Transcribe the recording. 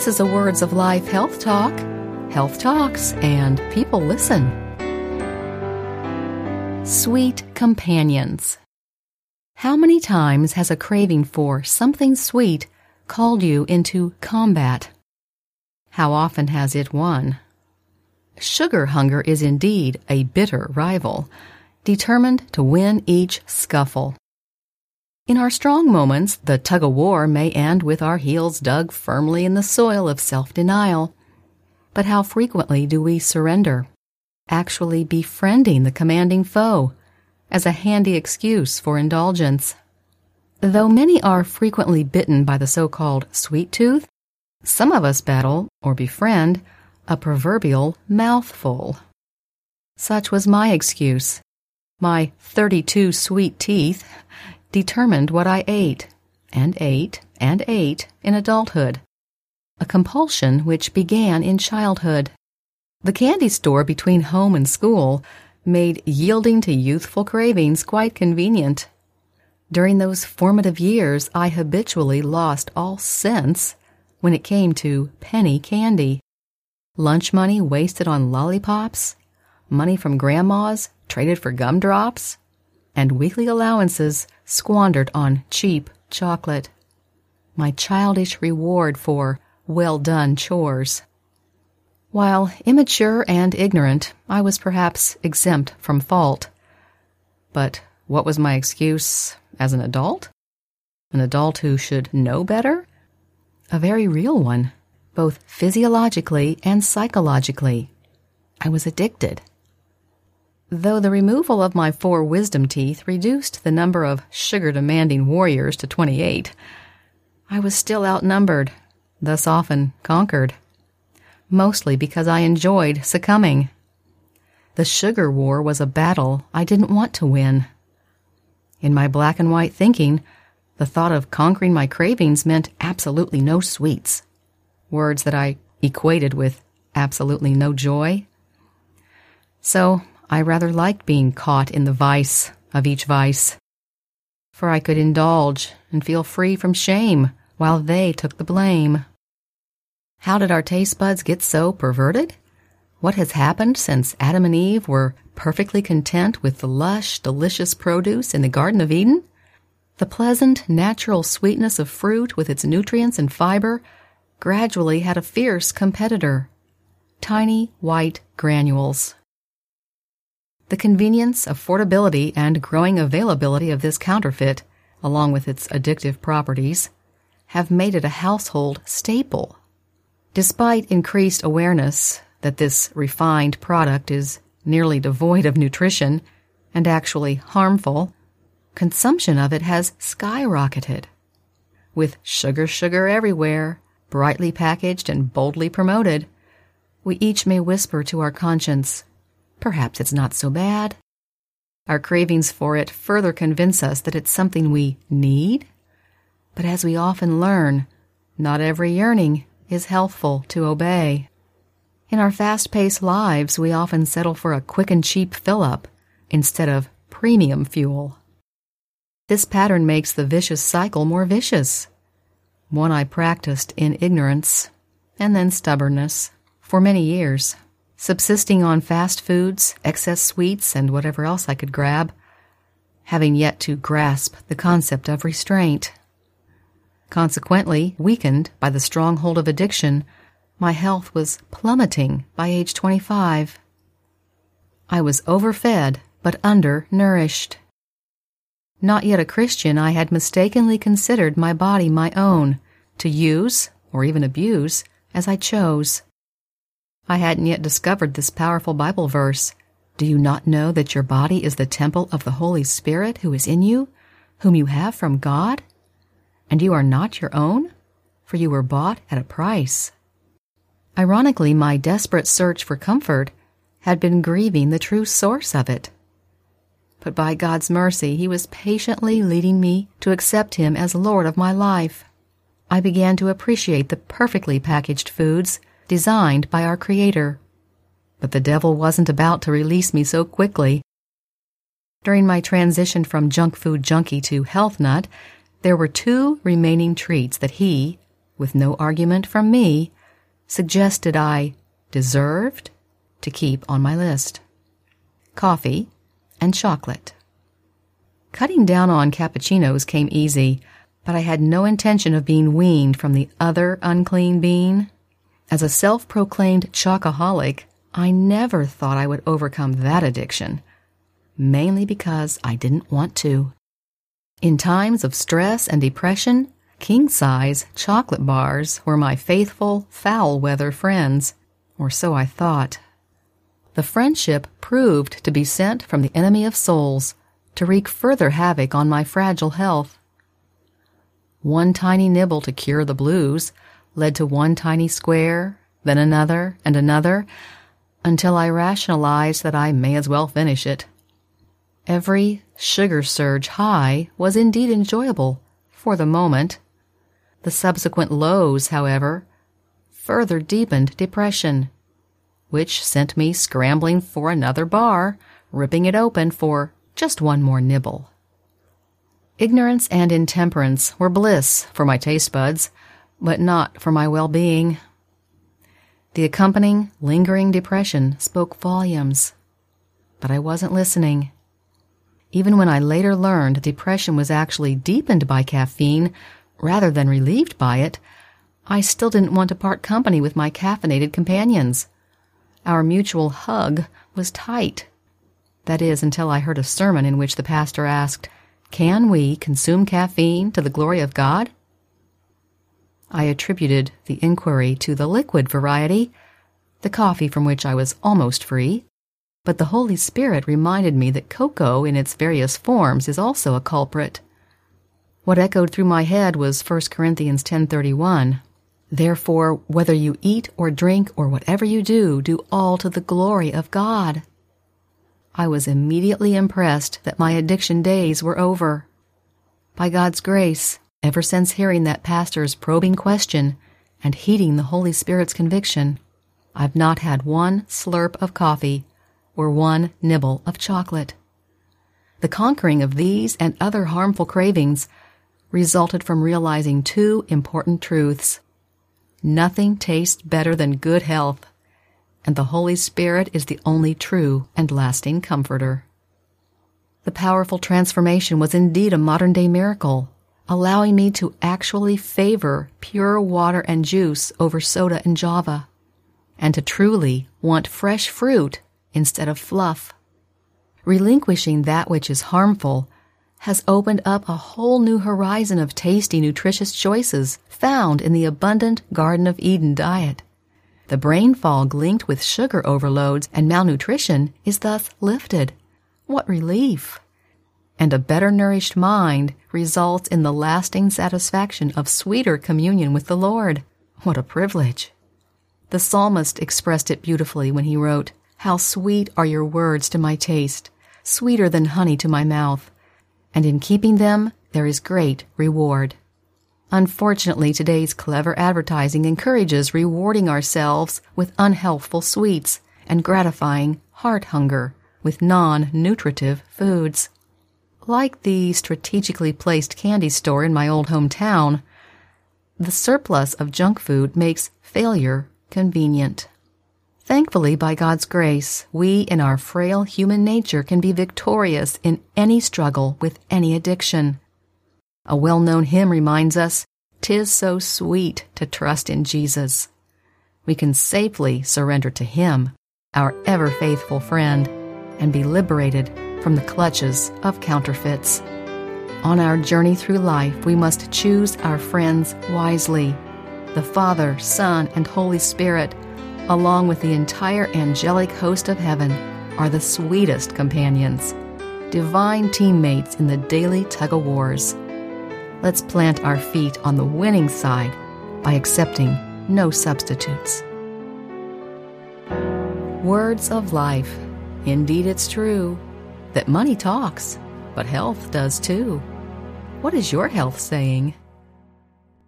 This is a Words of Life Health Talk. Health Talks, and people listen. Sweet Companions. How many times has a craving for something sweet called you into combat? How often has it won? Sugar hunger is indeed a bitter rival, determined to win each scuffle. In our strong moments, the tug of war may end with our heels dug firmly in the soil of self denial. But how frequently do we surrender, actually befriending the commanding foe as a handy excuse for indulgence? Though many are frequently bitten by the so called sweet tooth, some of us battle or befriend a proverbial mouthful. Such was my excuse. My 32 sweet teeth determined what I ate, and ate, and ate in adulthood, a compulsion which began in childhood. The candy store between home and school made yielding to youthful cravings quite convenient. During those formative years, I habitually lost all sense when it came to penny candy. Lunch money wasted on lollipops, money from grandma's traded for gumdrops, and weekly allowances squandered on cheap chocolate. My childish reward for well done chores. While immature and ignorant, I was perhaps exempt from fault. But what was my excuse as an adult? An adult who should know better? A very real one, both physiologically and psychologically. I was addicted. Though the removal of my four wisdom teeth reduced the number of sugar demanding warriors to 28, I was still outnumbered, thus often conquered. Mostly because I enjoyed succumbing. The sugar war was a battle I didn't want to win. In my black and white thinking, the thought of conquering my cravings meant absolutely no sweets, words that I equated with absolutely no joy. So I rather liked being caught in the vice of each vice, for I could indulge and feel free from shame while they took the blame. How did our taste buds get so perverted? What has happened since Adam and Eve were perfectly content with the lush, delicious produce in the Garden of Eden? The pleasant, natural sweetness of fruit with its nutrients and fiber gradually had a fierce competitor tiny white granules. The convenience, affordability, and growing availability of this counterfeit, along with its addictive properties, have made it a household staple. Despite increased awareness that this refined product is nearly devoid of nutrition and actually harmful, consumption of it has skyrocketed. With sugar, sugar everywhere, brightly packaged and boldly promoted, we each may whisper to our conscience, Perhaps it's not so bad. Our cravings for it further convince us that it's something we need. But as we often learn, not every yearning is healthful to obey. In our fast paced lives, we often settle for a quick and cheap fill up instead of premium fuel. This pattern makes the vicious cycle more vicious, one I practiced in ignorance and then stubbornness for many years subsisting on fast foods, excess sweets, and whatever else I could grab, having yet to grasp the concept of restraint. Consequently, weakened by the stronghold of addiction, my health was plummeting by age 25. I was overfed but undernourished. Not yet a Christian, I had mistakenly considered my body my own, to use, or even abuse, as I chose. I hadn't yet discovered this powerful Bible verse. Do you not know that your body is the temple of the Holy Spirit who is in you, whom you have from God? And you are not your own, for you were bought at a price. Ironically, my desperate search for comfort had been grieving the true source of it. But by God's mercy, He was patiently leading me to accept Him as Lord of my life. I began to appreciate the perfectly packaged foods designed by our Creator. But the devil wasn't about to release me so quickly. During my transition from junk food junkie to health nut, there were two remaining treats that he, with no argument from me, suggested I deserved to keep on my list coffee and chocolate. Cutting down on cappuccinos came easy, but I had no intention of being weaned from the other unclean bean. As a self proclaimed chocoholic, I never thought I would overcome that addiction, mainly because I didn't want to. In times of stress and depression, king size chocolate bars were my faithful, foul weather friends, or so I thought. The friendship proved to be sent from the enemy of souls to wreak further havoc on my fragile health. One tiny nibble to cure the blues led to one tiny square, then another and another, until I rationalized that I may as well finish it. Every sugar surge high was indeed enjoyable for the moment. The subsequent lows, however, further deepened depression, which sent me scrambling for another bar, ripping it open for just one more nibble. Ignorance and intemperance were bliss for my taste buds, but not for my well being. The accompanying, lingering depression spoke volumes. But I wasn't listening. Even when I later learned depression was actually deepened by caffeine rather than relieved by it, I still didn't want to part company with my caffeinated companions. Our mutual hug was tight. That is, until I heard a sermon in which the pastor asked, Can we consume caffeine to the glory of God? I attributed the inquiry to the liquid variety, the coffee from which I was almost free, but the Holy Spirit reminded me that cocoa in its various forms is also a culprit. What echoed through my head was 1 Corinthians 10:31. Therefore, whether you eat or drink or whatever you do, do all to the glory of God. I was immediately impressed that my addiction days were over. By God's grace, ever since hearing that pastor's probing question and heeding the Holy Spirit's conviction, I've not had one slurp of coffee or one nibble of chocolate. The conquering of these and other harmful cravings resulted from realizing two important truths. Nothing tastes better than good health, and the Holy Spirit is the only true and lasting comforter. The powerful transformation was indeed a modern day miracle allowing me to actually favor pure water and juice over soda and java, and to truly want fresh fruit instead of fluff. Relinquishing that which is harmful has opened up a whole new horizon of tasty, nutritious choices found in the abundant Garden of Eden diet. The brain fog linked with sugar overloads and malnutrition is thus lifted. What relief! And a better nourished mind results in the lasting satisfaction of sweeter communion with the Lord. What a privilege! The psalmist expressed it beautifully when he wrote, How sweet are your words to my taste, sweeter than honey to my mouth, and in keeping them there is great reward. Unfortunately, today's clever advertising encourages rewarding ourselves with unhealthful sweets and gratifying heart hunger with non nutritive foods. Like the strategically placed candy store in my old hometown, the surplus of junk food makes failure convenient. Thankfully, by God's grace, we in our frail human nature can be victorious in any struggle with any addiction. A well known hymn reminds us, "Tis so sweet to trust in Jesus." We can safely surrender to Him, our ever faithful friend, and be liberated from the clutches of counterfeits. On our journey through life, we must choose our friends wisely. The Father, Son, and Holy Spirit, along with the entire angelic host of heaven, are the sweetest companions, divine teammates in the daily tug of wars. Let's plant our feet on the winning side by accepting no substitutes. Words of life. Indeed, it's true that money talks, but health does too. What is your health saying?